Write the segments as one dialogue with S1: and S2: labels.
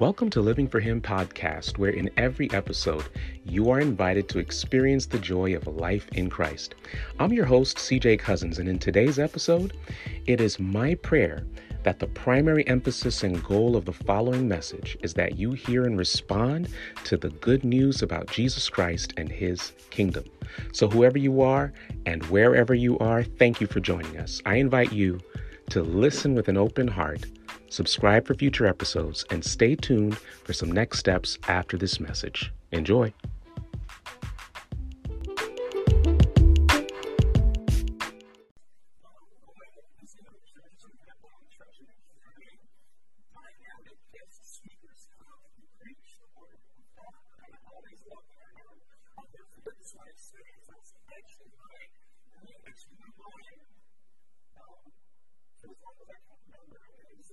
S1: Welcome to Living for Him podcast, where in every episode you are invited to experience the joy of life in Christ. I'm your host, CJ Cousins, and in today's episode, it is my prayer that the primary emphasis and goal of the following message is that you hear and respond to the good news about Jesus Christ and His kingdom. So, whoever you are and wherever you are, thank you for joining us. I invite you to listen with an open heart subscribe for future episodes, and stay tuned for some next steps after this message. Enjoy.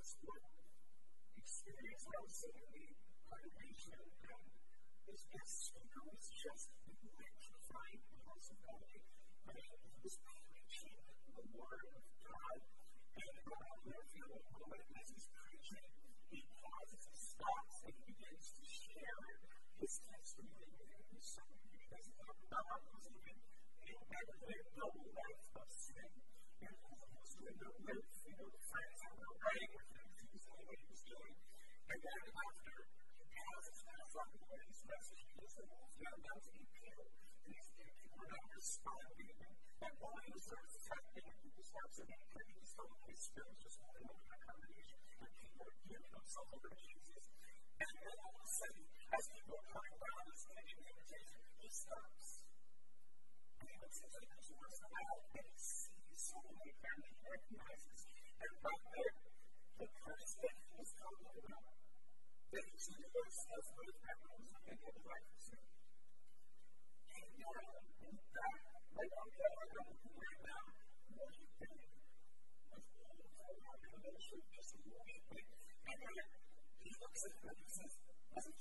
S1: this experience, I would say, and his just electrifying the house of God. And preaching the word of God. And around there, you a moment as he's preaching, he pauses stops and begins to share his testimony with his son. Because God was even in their double life of sin. And he was doing you know, friends who were writing with what he was doing. And then after Alice has gotten away his message, because the wolves got down to eat people, these people were not responding. And while he was sort of threatening people's hearts and encouraging his his spirit was going over that congregation, and people were giving themselves over to Jesus. And then all of a sudden, as people are coming down this negative invitation, he stops. And he looks into the doors and he sees someone there, and recognizes. And right there, the person don't know about. The they get. And in fact, I'm telling you right now, about the. And then he looks at them and says,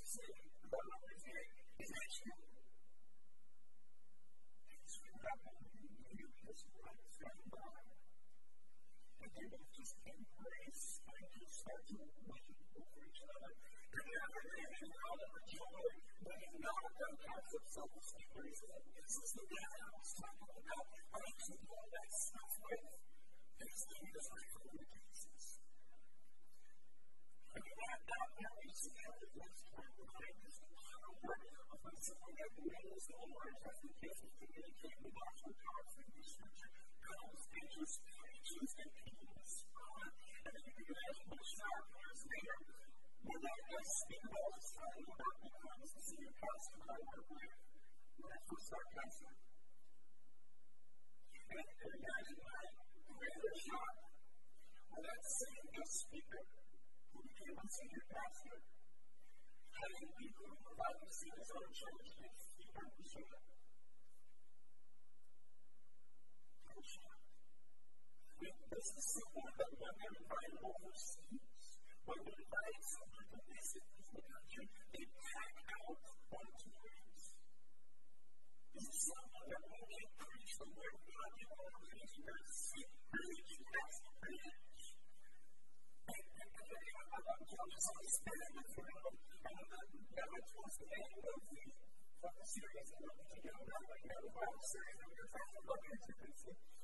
S1: say, about what we're saying, is that true? And it's from that. Do will just embrace and just start to win over each other. And never give thing is now that we're you that of self-esteem racism, this is the man I was talking about. I mean, you that stuff with these things like communications. And that, that really is the other thing that's behind this power of when someone that knows the Lord has the gift of communicating with us with And I, I speak about this time that becomes the senior pastor that I work with when I first started pastoring. And I can imagine my greater shock when that same guest speaker who became my senior pastor had a leader who provided seniors at our church and he understood it. I was shocked. This is someone that one never invited over when the lights of the they pack out onto the roads. This is something that when we preach the word of God, people that's the preach. And, and, and they have a lot of jobs on this planet that's around, and the end of the of the series, and what we can do about like now Bible series that we were trying to look into this.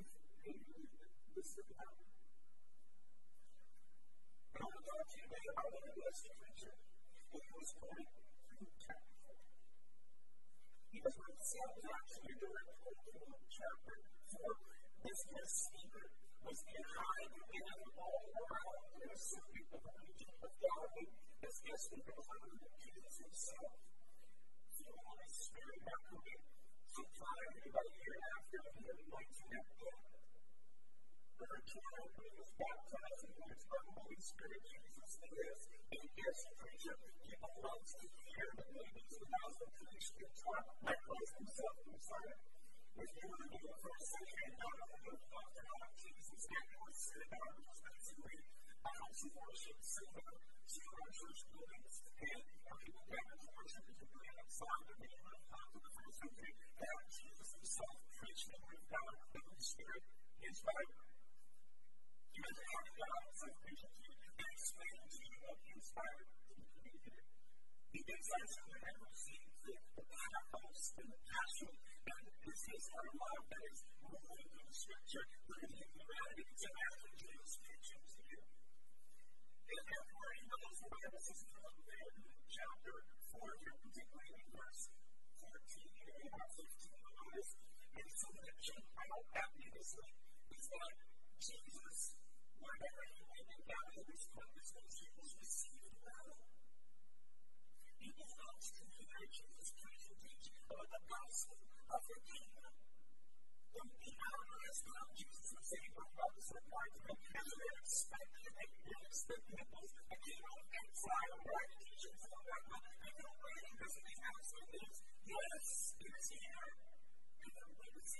S1: They are the was born through technical. Because when Sam was actually chapter 4, this speaker was in high all around. There were some people the region of Galilee. This guest speaker was under the Jews himself. So the Holy Spirit not coming sometime, about a year after, he anointed that book when a child was baptized in the Holy Spirit, Jesus is. And yes, preacher, people love to hear the ladies in the house of preach the talk by Christ himself in Messiah. If you were in the first century, not only would the often of Jesus at your synagogue, which is basically a house of worship, synagogue, two church buildings, and people gathered to worship at the grand outside of the of the first century, have Jesus himself preaching with God, the Holy Spirit, inspired Imagine having God himself preaching to you and explaining to you what inspired to communicate. The insights from the heaven received the, the pathos and the passion and this is our love that is moving through the scripture, living in humanity. So after Jesus preaching to you. And therefore, he knows the Bible says from there in chapter 4 here, particularly in verse 14 and about 15, notice, and something that jump out at me is that Jesus, whenever he went in battle, his focus was receiving battle. People felt to hear Jesus preach and teach about the gospel of the kingdom. When the hour has come, Jesus saying, "My father's required to come," and so they expected. They expected it both the kingdom and fire, right? Teachings and whatnot. And they're waiting because they have some things. Yes, it is here.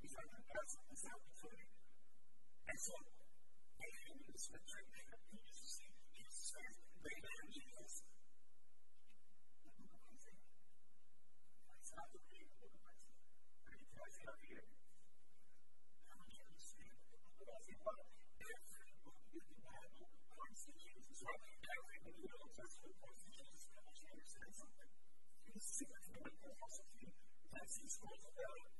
S1: up. He's like, that's what's out you. And so, they to the scripture and they have Jesus Jesus says, they man Jesus. The book of Isaiah. It's not the reading of the book of Isaiah. I mean, it's Isaiah here. How much understand the book of Isaiah? Every book in the Bible points to Jesus. Right? Every book in the Old Testament points to Jesus. How much you understand something? It's significant in the philosophy. That's his whole about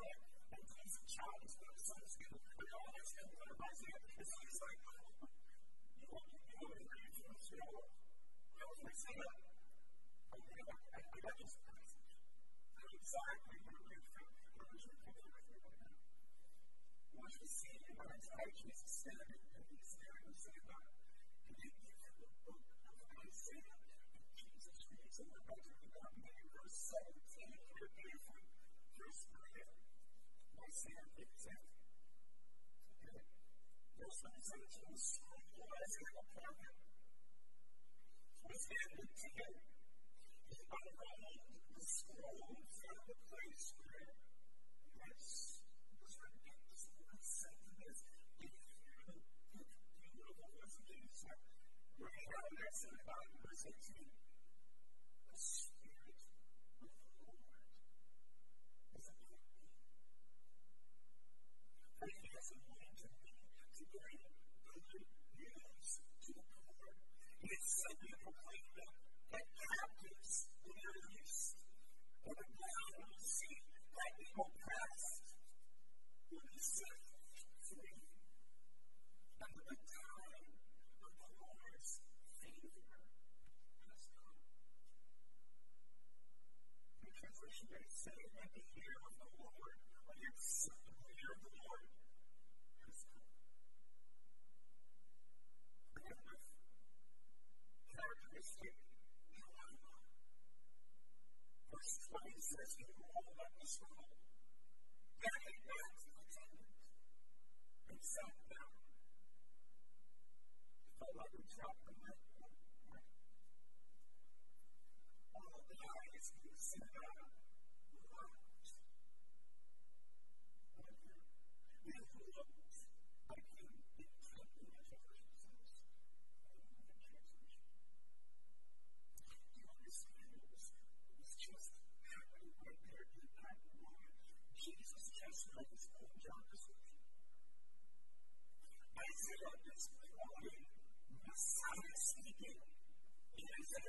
S1: like, and he's a to Sunday school, and all that's going to learn about Isaiah. And so he's like, you want to you want to read from this scroll? How can I say that? I, I, I got this passage. I know exactly where to read from. I'm going to read from it right now. What you see in our entire Jesus standing and he's saying that. And then you have the book of Isaiah, and Jesus reads in the maybe verse 17, here beautifully. Verse 3, sempre, sempre. Deus faz antigos culturais e recupera. Você é do dia e para o mundo dos colonos e do Cristo, mas os benditos por sempre mesmo. E tudo que eu vou fazer isso, eu já olhei esse legado, mas eu tive bring good news to the poor. It said you proclaim that captives in your east, and the ground will see that the oppressed will be set free. And the time of the Lord's favor has come. The translation may say that the year of the Lord, or the acceptable year of the Lord, has come. Remember, characteristic dilemma. Verse 20 says, He up scroll, gave it back to the attendant, and sat felt like the mic. All the eyes in the synagogue were locked. They looked like him intently as a person says. You understand it was, it was just happening right there in that moment. Jesus just had his own job description. Isaiah is quoting Messiah speaking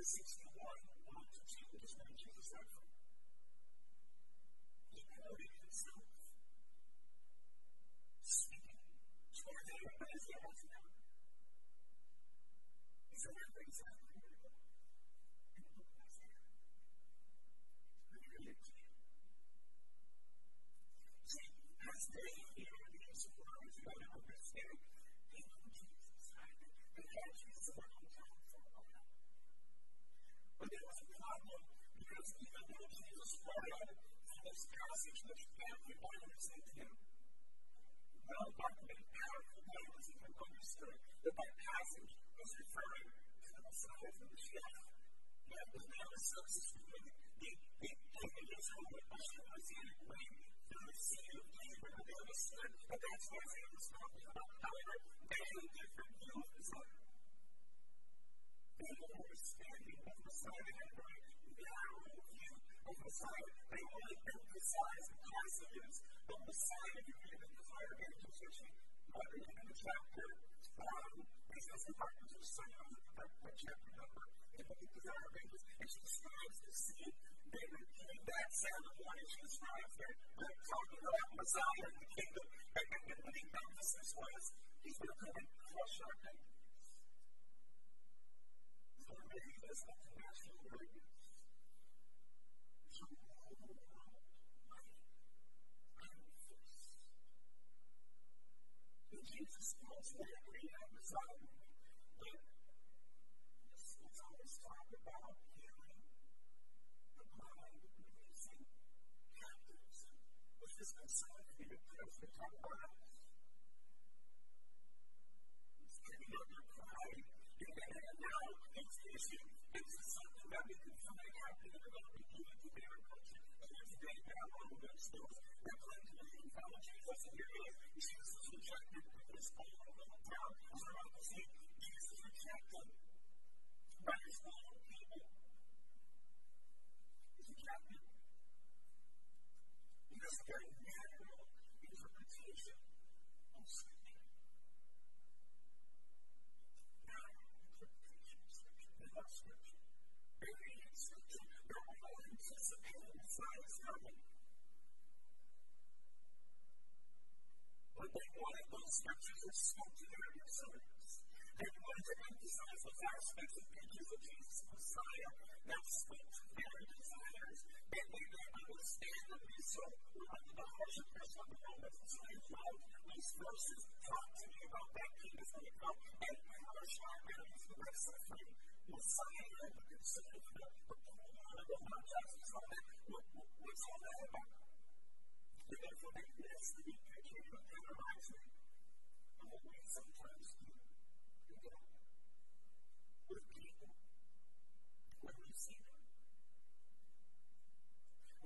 S1: Isaiah 61, 1 to 2, which is where Jesus from. He quoted himself speaking toward everybody as he has now. He said, That's exactly where to go. And look what's there. Let me read it to you. See, as they hear these words, you got to understand, they know Jesus, right? They had Jesus for a long time for a while. But there was a problem because even though Jesus read from this passage which everybody understood him, well documented, powerful letters and people understood that that passage was referring to the Messiah from the Shiach. Yet was now a substitute. They, they his home with Usher Messianic way sea of David, and understood that that's what Isaiah was talking about. However, they had a different view of the Messiah. They had an understanding of Messiah. A very narrow view of Messiah. They only emphasize passages of Messiah in the entire Angels, which in the chapter, um, it says the darkness was so young, that chapter number, in the of angels, and she describes the scene. They repeat that one, she describes that, uh, talking about Messiah and the kingdom, and, and, and the emphasis was, he's going to come and crush our enemies. He's going to make this international greatness. To rule the world mighty and fierce. And Jesus calls that great Messiah. But this is always talked about healing the blind, releasing captives. What's this Messiah to be the person talk about? He's giving up pride. And now it's the issue. It's something that we can find happening in the our culture. And there's a day now on the web stores that claim to in follow Jesus. And here it is. Jesus is rejected with his own little town. As we're about to see, Rejected by his own people. He's rejected. Because of very natural interpretation of Scripture. Natural interpretation of Scripture. They love Scripture. They read Scripture. They're all anticipating Messiah's coming. But they wanted those scriptures that spoke to their concerns. They wanted to emphasize those aspects of pictures of Jesus Messiah that spoke to their desires. And understand them. And so, under the harsh oppression of the wrote these verses talk to me about that king is going to and crush our enemies the of the free. Messiah had the concern for the and the unjust. All that. What's all that about? And therefore, they miss the big picture of analyzing what we sometimes do. We don't. With people, when we see them,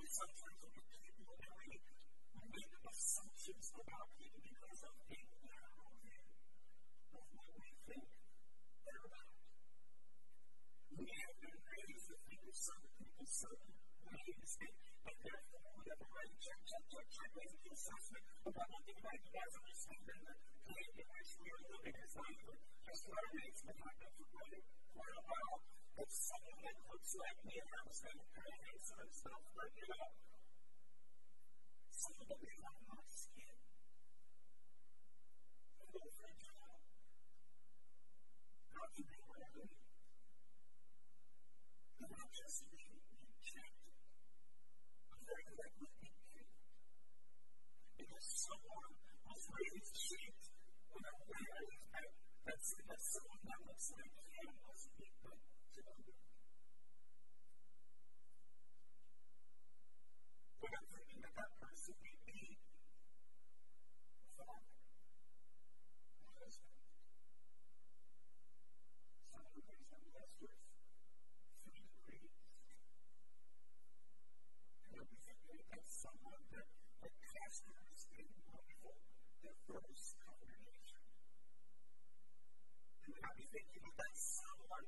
S1: we sometimes look at people and we make assumptions about people because of a narrow view of what we think they're about. We have been raised to think certain people certain ways, and therefore we have already check, check, check, check, making the assessment about what they might be as a respect and the way in which we are living. not even just what it makes me happy for a while. It's someone that looks like me and I'm spending kind of handsome and stuff, but you know, somebody on my skin. A job. God can be whatever you And not just. I'm very to be Because someone was raised shaped when I'm wearing that, that's, someone that looks like him was being put together. But I'm thinking that that person may be a father, a husband, someone who raised them blessed with three degrees. And be thinking that someone that, that pastors in wonderful, first congregation. And be thinking that someone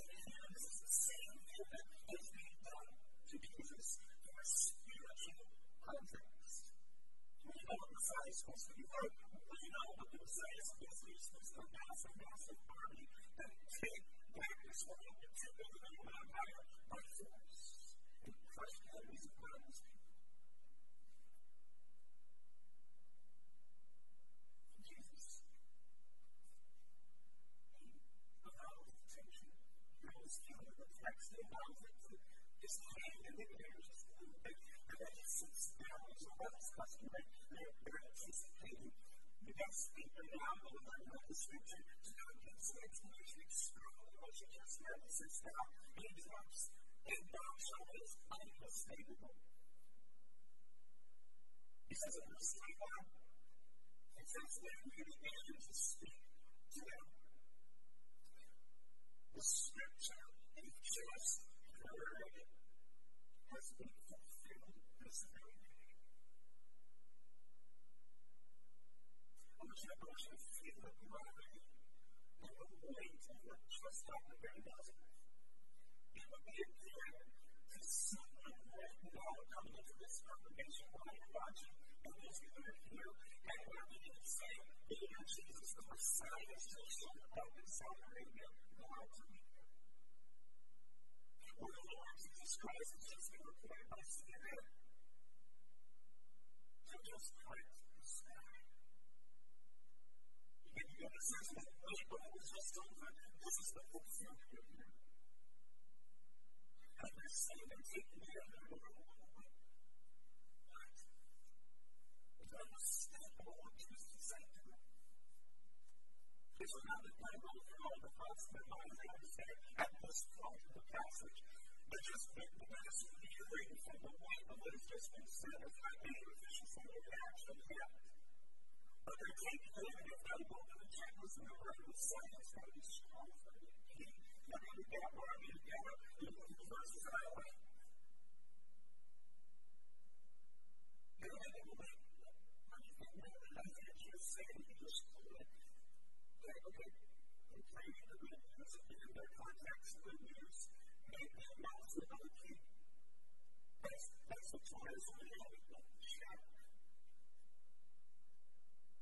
S1: that being done to Jesus from a spiritual context. We know what Messiah is supposed to be like. We know what the Messiah is supposed to be. He's supposed to amass a massive army and take back this world and take over the empire by force and crush the enemies of God and his people. He allows the the it to hand and the air just. And then he sits down. Customary. They're, anticipating the next now, but the scripture to go get some explanation, external emotion, just here. He sits down. He drops. And shalt is unmistakable. He says in verse 21, it says, Then he began to speak to them. The scripture he just has been the the of just someone right now coming into this you're watching and those here and we're beginning to say, Jesus, the Messiah is still showing up in Saudi Arabia. Go out Or the Lord Jesus Christ has just been reported by CNN to just quit the sky. You get a sense of, wait, but it was just over. This is the fulfillment of it. And they're saying they're taking the other way. What? It's unmistakable what is to them. This is not the time all the thoughts in their minds. They understand at this point in the passage. But just make the massive hearing from the weight of what has just been said. It's not any from the reaction yet. But they're taking it, and if they go the checklist and they're ready to say it's going to be strong for me. You're going to get I'm to get it. You at the verses that I like. You're going to what you think really I think you're saying you just quit. Okay, okay. I'm the good news in their context, good news. Make the announcement of the king. That's, that's the choice of the Lord. Check.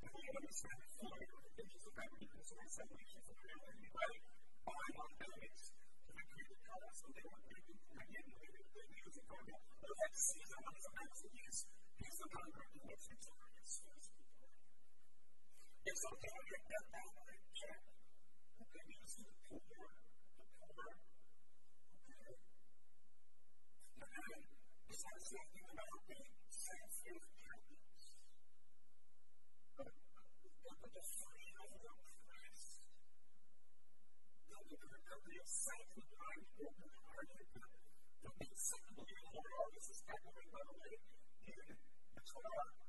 S1: And we understand the of the reading, so I said we should prepare them right our enemies to the created God. So they were making, again, maybe the news of God. But let's see how much of that is. He's the God who okay to get that right, check. The good news to the poor, the poor, okay. And then, this has about being sensitive captives. But, but the freedom of the Christ, the, the, the, the sanctified, open hearted, the, the acceptable in the Lord, is echoing, by the way, in the Torah,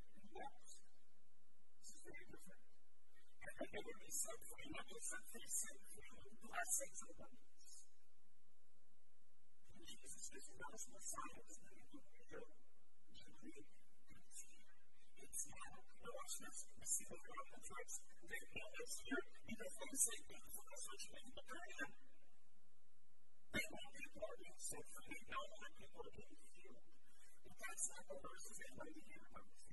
S1: the West. This is very different. And they would be set free, not just set free, blessings and abundance. And Jesus is not as Messiah, is not real. Jubilee, it's here. It's now. This. We see the God that drives. They know it's here because they say things that are such a thing, but they're. They know people are being set. They know that people are being healed. But that's not the verses they want to about.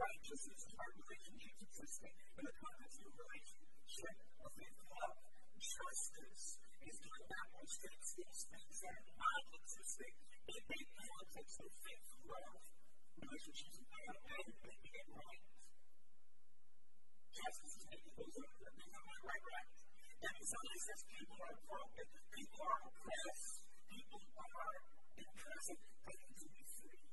S1: Righteousness is our relationship to existing in the context of a relationship of love. Justice is doing that which takes these things that are not existing in the context of faith love. Relationships with God and making it right. Is making those other things right, right, right. And so he says people are broken, people are oppressed, people are in prison, they need to be free.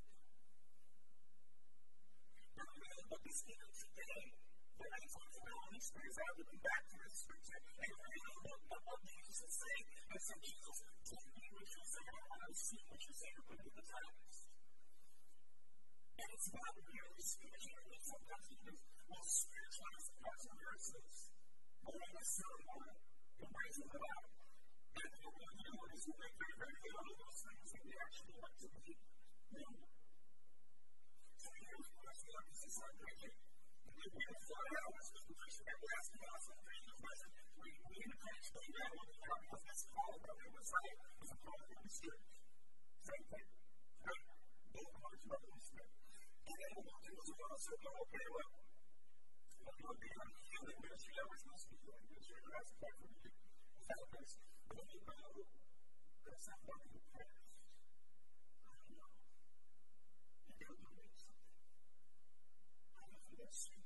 S1: Now, really, what we see today, the reason for the Holy Spirit is I would be back to the scripture and really look at what Jesus is saying. And so, Jesus, tell me what you're saying. I want to see what you're saying according to the text. And it's not really spiritual, but sometimes even will spiritualize parts of verses. But when it's ceremony, it brings it out. And what we do is we very, very of those things that we actually want to be known. So here's what I feel like this is our. And we to fly out as the preacher that we asked about some things. We need to of that what we are because this call a call from the Spirit. Same thing. Right? Both parts of the what we'll do is we'll also go, okay, well, what will be our healing ministry? That was supposed to be healing ministry. That's part the focus. But when you that's not what you pray, I don't know. You know something. I don't know that's you.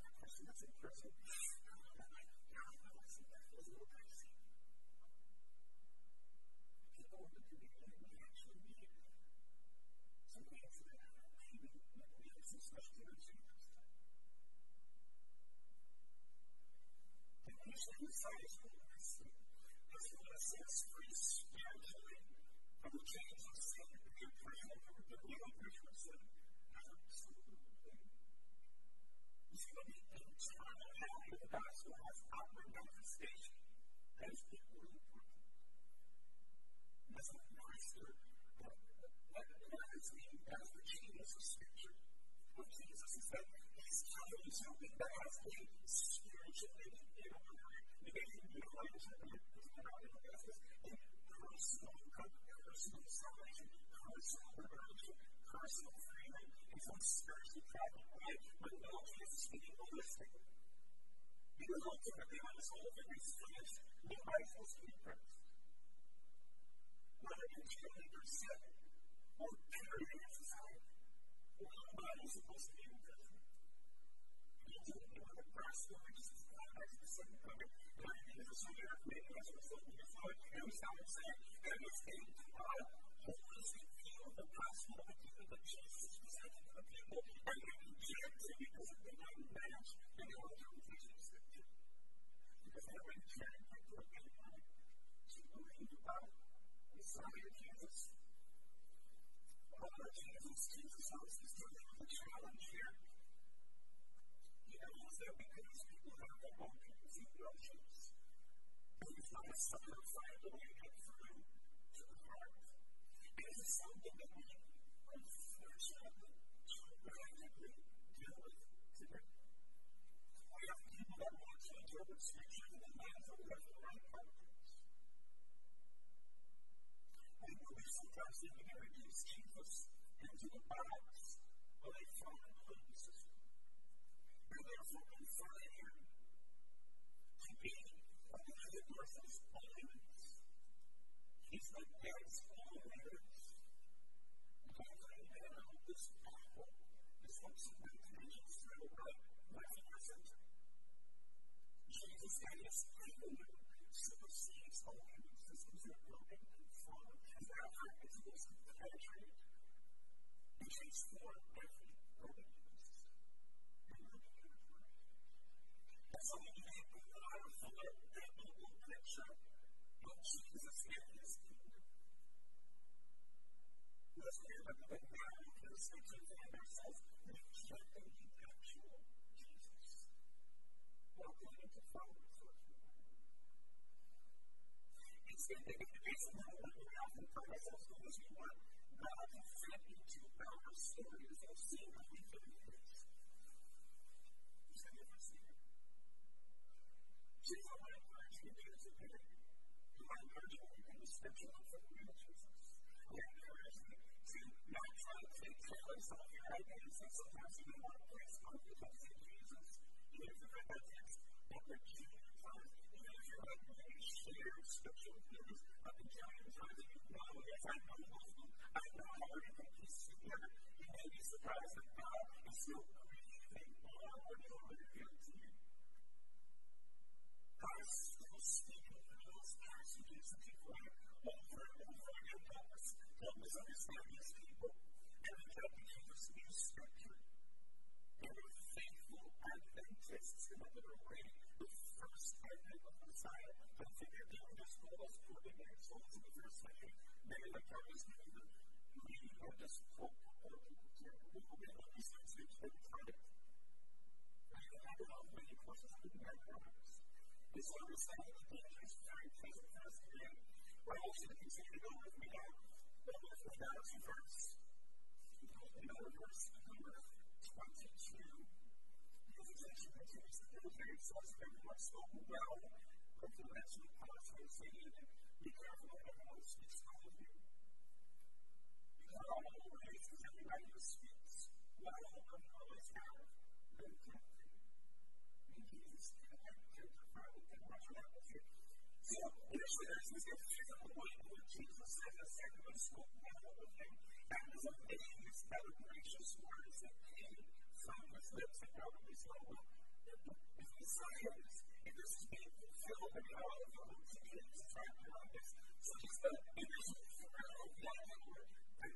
S1: That person that's in prison, I don't know. I see that feels a little crazy. People want to be healed. We actually need some answer to that. Maybe, maybe some special energy. And usually the science will see this one sets free spiritually from the chains of sin and the oppression of the real oppression of sin. Absolutely. You see, when the internal reality of the gospel has outward manifestation, that is equally important. That's what Christ did. That is the, that is the genius of Scripture. What Jesus is that he's telling you something that has a spiritual meaning in order make you realize that there's not in personal personal salvation, personal liberation, personal freedom, and some spiritual problem, right? But no, Jesus is speaking holistically. Because ultimately, when this whole thing is finished, nobody's supposed to be impressed. Whether you're 20% or purity in society, nobody's supposed to be impressed. You don't know the person, which is the climax of the second coming. But it is a sort of maybe as a result of the flood, and we start saying, and it's a God holistic view of the gospel of the people that Jesus is presenting we reject it the not it a. He that through to the heart. And this something that we unfortunately rapidly deal with today. We have people that want to interpret scripture in the minds of the right purpose. And we sometimes even introduce Jesus into the box of a fallen belief system. And therefore the person's violence. He's like Mary's follower. Walking down this pathway is what she went through through what was present. Jesus and his kingdom supersedes all human systems of broken and flawed, and our heart is most penetrated of Jesus and his kingdom, let's hear about the now because we can find ourselves the actual Jesus. Walking into followers of Instead, they get the reason that we often find ourselves we want God to fit into our stories of seeing how we fit in His. There's a difference there. Jesus, I to encourage you to do again. I want to encourage you the scripture for real Jesus. I want to you not try to take care of some of your ideas and sometimes you may want to place confidence in Jesus. Even if you've read that text over a million times, even if you're like me, shared scripture with others up and down the times that you know, oh, yes, I know of. I know how everything pieces together. You may be surprised that God is still breathing on what He's already revealed to you. God is still speaking that people have over and over again. Help us understand these people and help Jesus use scripture. And we're faithful Adventists in that are the first advent of Messiah. Don't think they're doing this for those poor ignorant souls in the first was doing the reading or just quote or Google it on these things they can find. I have it many courses in my programs. And so understanding the very present for. We're also to continue to go with me now. But with to verse. In other verse number 22. Because it's actually continues to go very fast, very much spoken well. But the rest of the passage is saying, be careful of everyone speaks well of you. Because all of the ways is everybody who speaks well of them always have been tempted. And Jesus can with them much of that with you. So, initially, there's this physical way in which Jesus says a second one spoke well of him. And there's a other gracious words that came from his lips and out of his mouth. If Messiah is, this is being fulfilled, and all of the Holy Spirit is this. So just the initial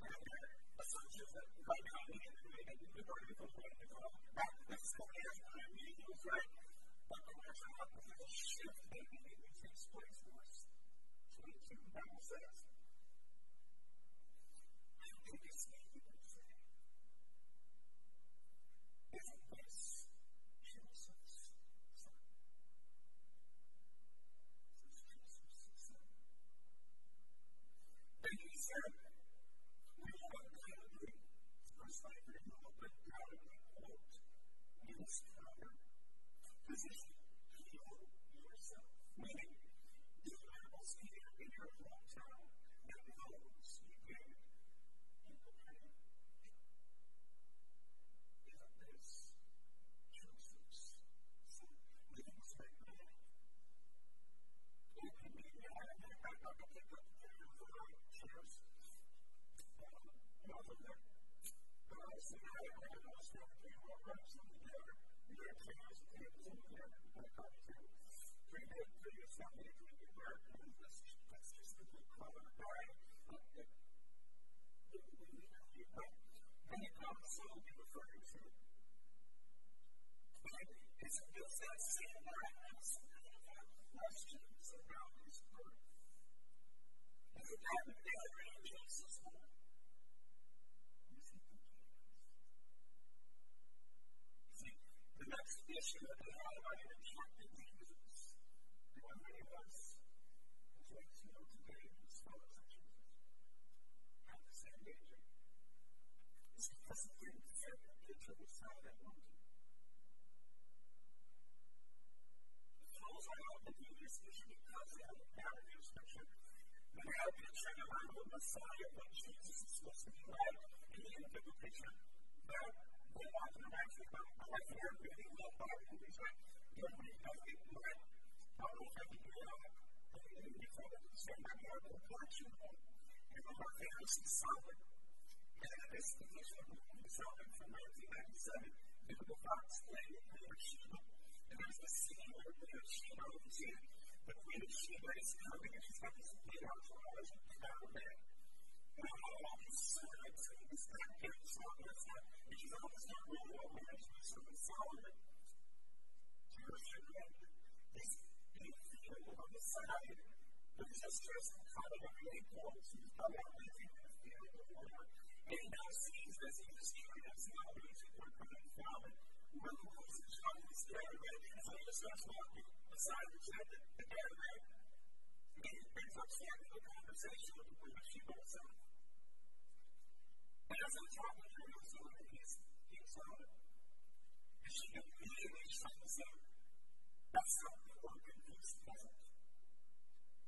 S1: now there are assumptions that can do it, and already been waiting to call. That, that's the way I'm going to was right. But the question of the shift that immediately takes place in verse 22, the Bible says, How can this be, he would say? Isn't this Joseph's son? This is Joseph's son. And he said, We verse 5, we will quote father position, heal yourself. Meaning, do miracles in your hometown and those you did in the land. Isn't this Joseph's son? Living straight man. It can be now, and I'm not going to pick up the right chairs. Not from there. But I see how I don't know what's going to be, what wraps them together. You and tables over there. I good, good work. And that's, and it comes be referring to. And it's that same line as questions around his birth. Is it that the Jesus born? See, the next issue that they had about him Jesus, one that he was, is like, you know, today, his followers of Jesus have the same danger. Because he didn't fit the picture of Messiah that wanted. The souls are do this issue because they have a narrative have a picture of the Messiah, what Jesus is supposed to be like, and a bigger picture that they want to actually about quite a really well thought movies, right? You know, when you have it, right? I don't know if I can do. I fun to not going to watch you, and I'm not going to see something. And this of the Solomon from 1997, Vivica Fox played with Queen of Sheba. And there's this scene where of Sheba opens in. The Queen of is coming and she's got this big entourage of cavalry. And all these servants and these captains and all this stuff. And she's almost not really by Servant Solomon. So you're this big on the side. But it's just kind of a really cool. So you've got all in the field of. And now sees this in the really too quick for them from. Where the wolves are trying to scare away. And so he just walking aside said that the. And he brings up conversation with the women she as I'm talking to her, so he's he's it. And she immediately shuts up. That's how poor goodness doesn't.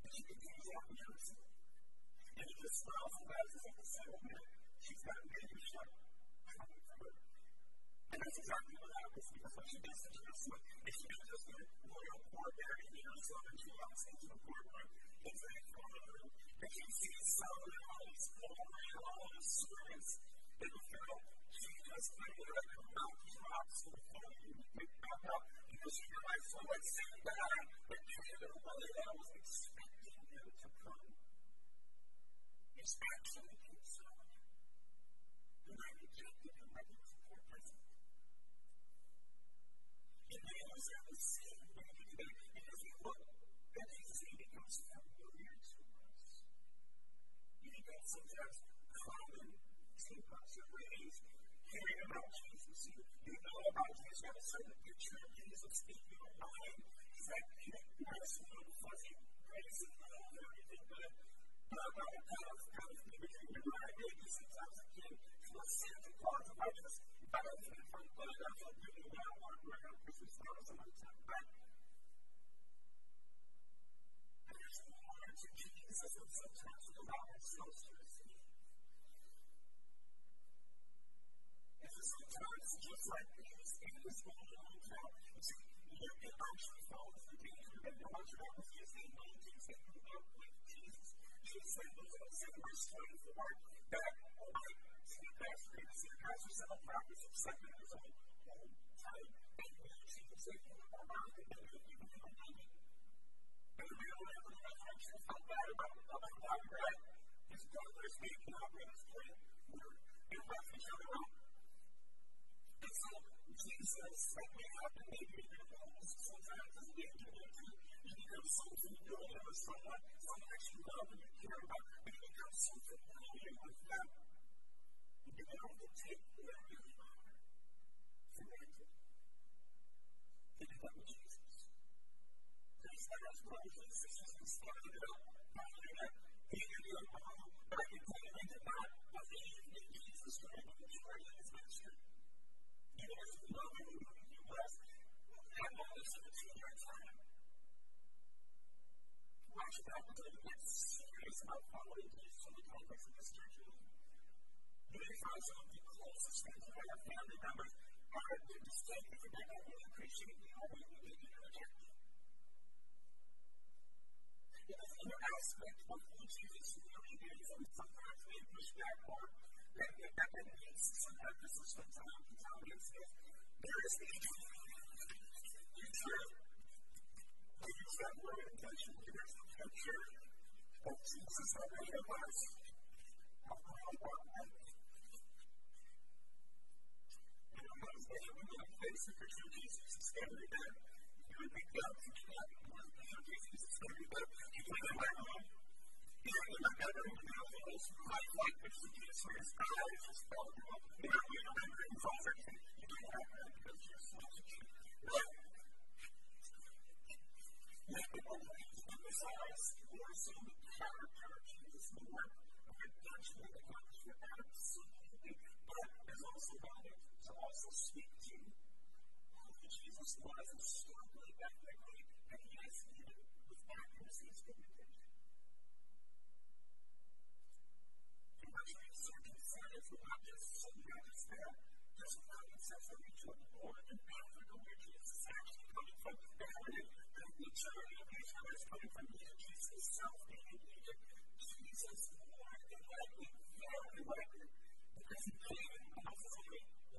S1: And she continues her. And he just smiles and laughs as say, oh man, she's got a baby shut coming from her. And that's exactly what happens because when she gets to Jerusalem, if she just get royal court there in Jerusalem and she walks into the courtroom, it's common. And she sees Solomon and all and all these servants in the field. She just like it up and out these rocks and the phone and pick back up because she realized so much sitting down that Taylor really I was expecting him to come. It's actually King And I rejected him like he was a poor person. And it was the same because we look at Jesus and he becomes familiar to us. You become sometimes common to us raised hearing about Jesus. You, you know about Jesus, you have a certain picture of Jesus in your mind. He's that nice little fuzzy love and everything. But about a kind of of imagery in your mind, maybe sometimes it can feel Santa Claus if I just if I don't think I'm good, I feel really well on around Christmas time or something like that. But there's more to Jesus and sometimes we allow ourselves to receive. So sometimes just like these in this moment of you see, you can actually fall into the danger that you're watching out with these anointings that you up with Jesus. Jesus said in verse 24 that I see the and the pastor said, I'll practice of seven years old, whole time, and you see the same thing about the you do a baby. And real way for the resurrection is not about, about God, right? His brothers making up in his point, and left each other out. And so, Jesus, like we happen maybe in your homes sometimes as we enter into, you become so familiar with someone, someone that you love and you care about, and you become so familiar with them. You begin to take who they really are for granted. Think about with Jesus. These guys, brothers and sisters, and started it up, following it, he ended up back in Canada, did not believe in Jesus during the majority of his ministry. Even as in the U.S., that moment of a two-year time. Watch that you get serious about following Jesus in the context of this church. May find some of the closest our family members are in the state that they don't really appreciate you or we to reject you. Aspect of who Jesus really is, and sometimes we push back more that that needs some emphasis from time to time. There is the future. I use that word intentionally. There's the future of Jesus ahead of us. Of how life. And I'm not saying we're going to face the picture of Jesus every day. You would be to picture of Jesus every day. You can go back home. You can go back home and have those life like pictures of Jesus where his eyes just down. You know, you remember him from. You don't have that because that is also valid to also speak to who Jesus was historically, ethnically, and he has even with accuracy and. And by trying to circumcise, we're not just saying not just that, there's a lot of sense that we should more than Africa, where Jesus is actually coming from. The heritage, the maturity of Israel is coming from Jesus himself being in Egypt. Jesus more than likely, very likely, Because he came and ultimately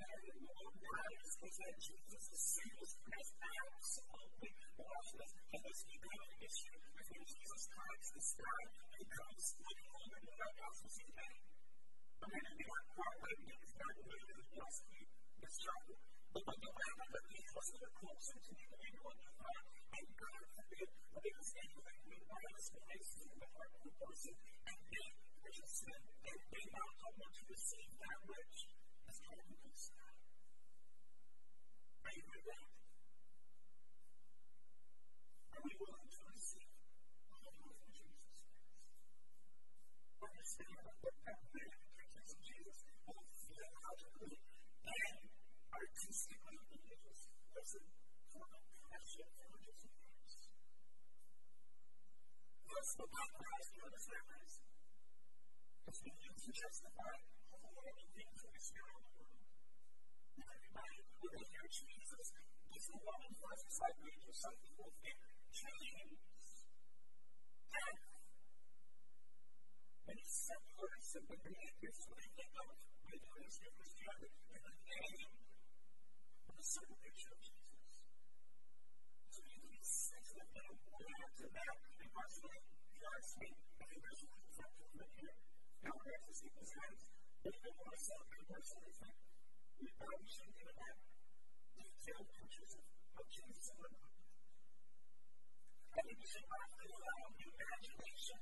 S1: the of and more to the. And to. And. And is that Jesus is serious as absolutely watchless. And this economic issue is when Jesus talks the sky, he comes looking home and what else is doing? I mean, if you part of it, it's not really the rescue, it's trouble. But when you find out that Jesus is closer to you than what you thought, and God forbid, the biggest thing is that we devices in the heart of the person, and they, which is sin, and they not want to receive that which is the. Are you that? Are we willing to receive all of Jesus Christ? Understand what that teaches of Jesus, both theologically and artistically religious. Listen, for the passion for things. What's the podcast for this reference? It's been used to justify all of the things we spirit world. Everybody would hear Jesus is the one who discipling to some people think death. And close to the behaviors that they think of by doing his scriptures together in the name of the certain picture of Jesus. So you can sense that they will to that and partially trust me. Think there's factor in here. Now we're going to see this hands. But even more so, I personally think we should get about detailed pictures of, Jesus in the book. I think we should probably allow the imagination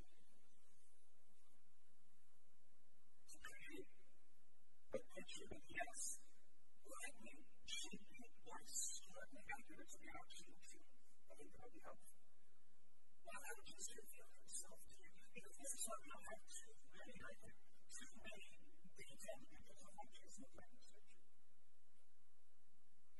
S1: to create a picture that, yes, likely should be more strongly accurate to the actual truth. I think that would be helpful. Would Jesus reveal himself to you? Because this is what we have too many, I think, too many detailed pictures of what Jesus looked like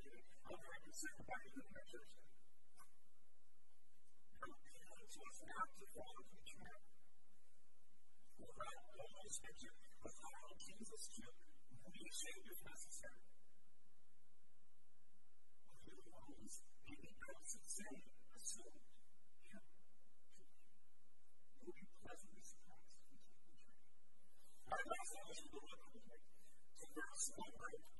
S1: us not shaping into the the but. The name of it church. Our parents not to follow the truth. Without the Holy Scripture, without Jesus to reshape if necessary. With the rules, any else that say, assume, him to be. Will be take the. Our last is the look of the to verse 1 right.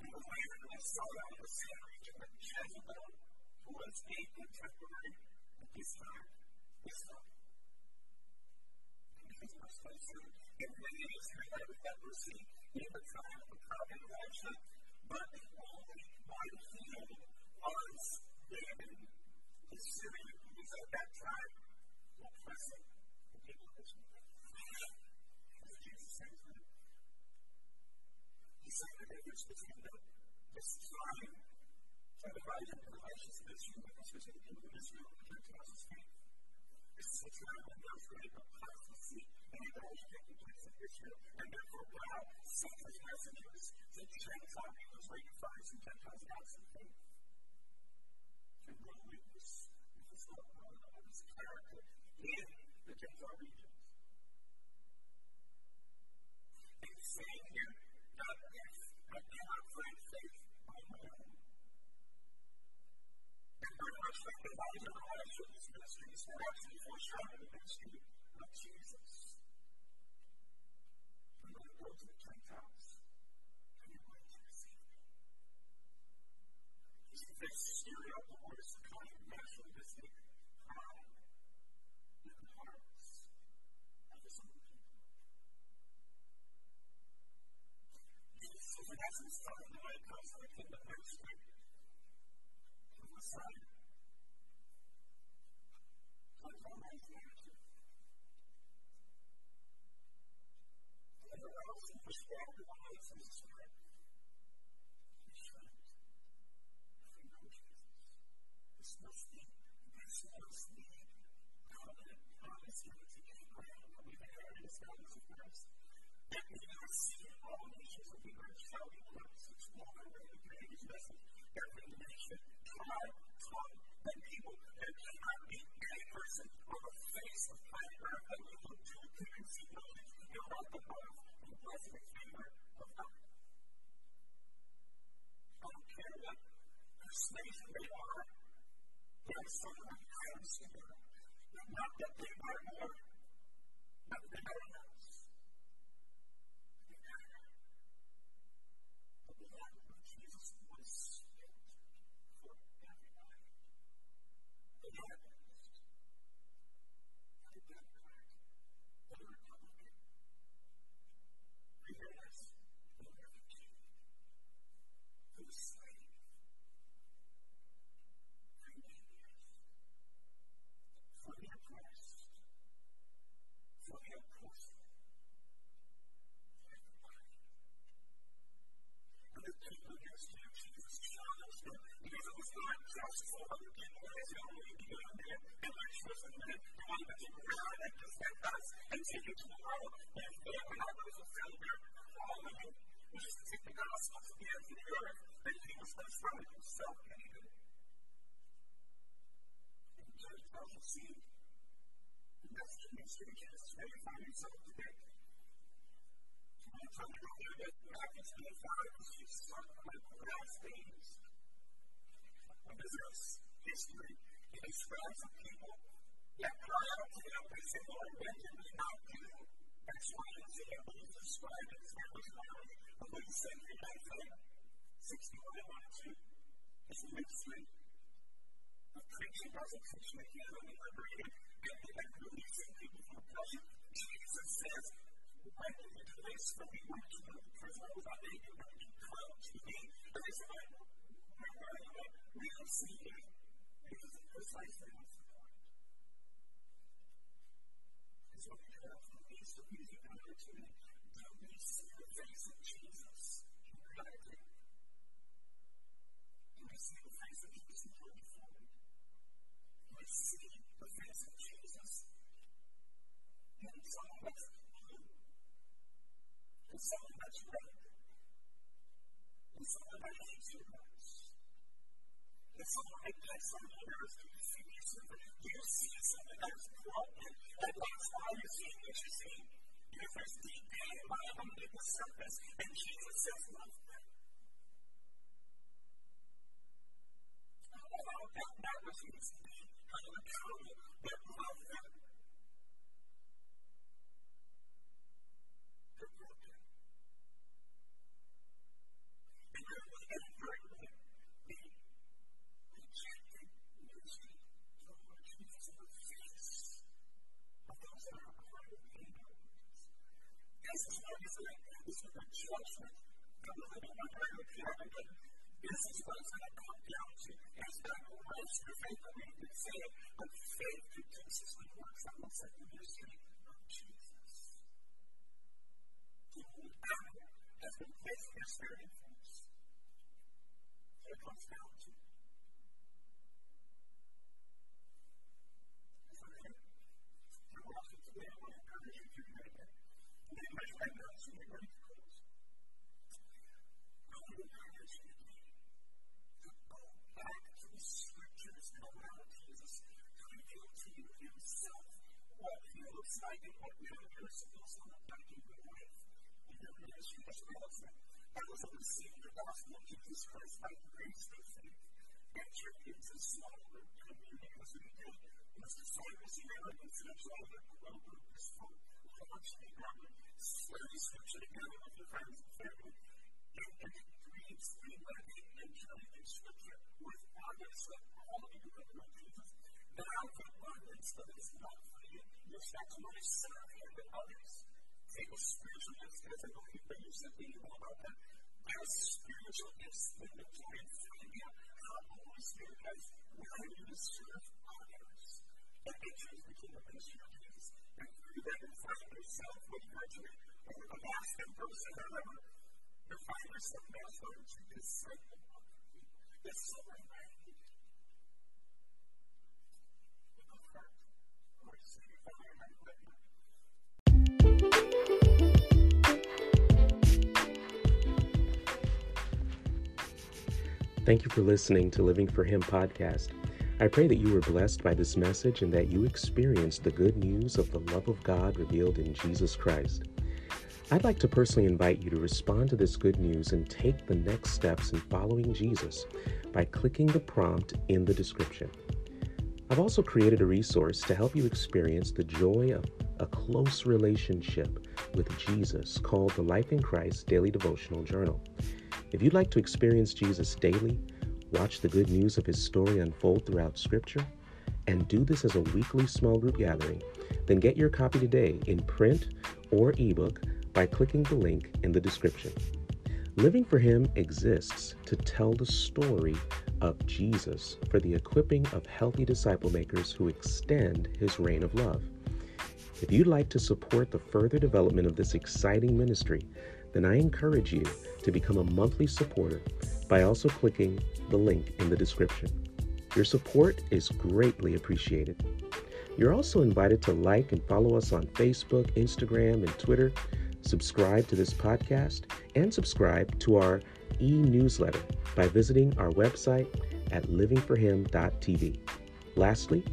S1: And the land of the Sodom was sent region of Jezebel, who was a contemporary at this time. This time. And his was concerned in many Israelite leprosy in the time of the Elijah, but the only one healed was Naaman, the Syrian who was at that time oppressing the people of Israel. As Jesus says that. Said the difference between the, this time of and the difference between the people of Israel and the Gentiles is faith. This is the time when there's great apostasy and rebellion taking place in Israel, and therefore God sends his messengers to Gentile peoples where you find some Gentiles absent faith. And go witness with his love of his character in the Gentile regions. And saying here, not if I cannot faith on my. And very much like Elijah and Elisha, these ministries were actually foreshadowing the ministry of Jesus. I'm going to go to the Gentiles, and you're going to receive me. You see, this area of the word is kind of naturally this thing pride in the hearts of some people. Jesus in the way comes to the next week. The Messiah. Comes on my attitude. And the else in perspective on how it's described. He shines. If we know Jesus. This must be, this must be covenant promise given to Abraham we've inherited as promise of Christ. That we not see all nations will be great shouting will not ready to bring his message. Every nation, tribe, tongue, and people, there cannot be any person on the face of planet Earth that will look to who can see knowledge and above the blessing and favor of God. I don't care what persuasion they are, there is someone comes to them. Not that they are more, not that they are less. They matter. But the love of Jesus was spent for everybody. The Adventist, the Democrat, the Republican, the U.S., the refugee, the slave, the atheist, for the oppressed, for the oppressed, everybody. And the people against you, Jesus challenged them because it just be on there and like chosen men. He wanted to take around and us take it to the world. And they were not who fell there following, which is to take the gospel to the of the earth. And not from himself, and he. And the church tells you, see, and that's the mystery you find yourself today. I'm trying to go there, but in 25, because she's talking about the last days of Israel's history. It describes a people that cry out to say, Lord, when did we not do X, Y, and Z? And we describe it as that one of what he said in Isaiah 61 and 2. His ministry of preaching preaching the healing and and, and releasing people from oppression. Jesus says, when did we do this? When we went to the prison, I was not able to come to me. Said, we don't see precisely what's the so we have of these opportunity to we see the face of Jesus in reality. And we see the face of Jesus in 24. We see the face of Jesus in someone that's blue, in someone that's red, in someone that hates you someone like that, someone else, do you see something? Do you see someone that's broken? And that's why you're seeing what you're seeing. Because there's deep pain in my under the surface, and Jesus says, love them. All about that which needs to be kind of accountable, but love them. They're broken. And they're very, very rejected mercy from Lord Jesus in the face of those that are afraid of being This is what is like, this is the judgment that we're living under in the pyramid. Your faith can say but faith works. The ministry of Jesus. The Bible has been placed in spirit influence. It comes down to You're walking today. I want to encourage you to make it. And then my friend knows you get ready to close. I want to encourage you to go back to the scriptures and allow Jesus to reveal to you himself what looks like and what you're supposed to like in your life, in ministry as well as that. I was able to the of Jesus Christ by grace through faith. enter into small group community as we did with disciples who never considered all the grow group is full. Launch the garden, slowly scripture together with your friends and family. And, and it breeds the and turning in scripture with others that all of you have Jesus. Now, the abundance that is not for you, you're to really serve and others. Take a spiritual gifts because I believe that you being all about that. As spiritual gifts that and find out how the Holy Spirit has willing you to serve others. And enter into the kingdom Jesus. And through that, you find yourself you doing over the last and person ever. You find yourself now starting to disciple people. That's so amazing. With
S2: Thank you for listening to Living for Him podcast. I pray that you were blessed by this message and that you experienced the good news of the love of God revealed in Jesus Christ. I'd like to personally invite you to respond to this good news and take the next steps in following Jesus by clicking the prompt in the description. I've also created a resource to help you experience the joy of a close relationship with Jesus called the Life in Christ Daily Devotional Journal. If you'd like to experience Jesus daily, watch the good news of his story unfold throughout Scripture, and do this as a weekly small group gathering, then get your copy today in print or ebook by clicking the link in the description. Living for Him exists to tell the story of Jesus for the equipping of healthy disciple makers who extend His reign of love. If you'd like to support the further development of this exciting ministry, then I encourage you to become a monthly supporter by also clicking the link in the description. Your support is greatly appreciated. You're also invited to like and follow us on Facebook, Instagram, and Twitter. Subscribe to this podcast and subscribe to our e newsletter by visiting our website at livingforhim.tv. Lastly,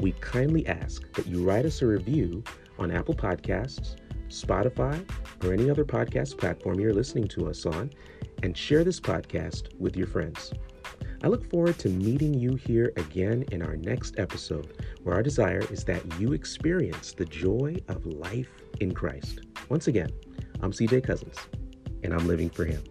S2: we kindly ask that you write us a review on Apple Podcasts, Spotify, or any other podcast platform you're listening to us on, and share this podcast with your friends. I look forward to meeting you here again in our next episode, where our desire is that you experience the joy of life in Christ. Once again, I'm CJ Cousins, and I'm living for Him.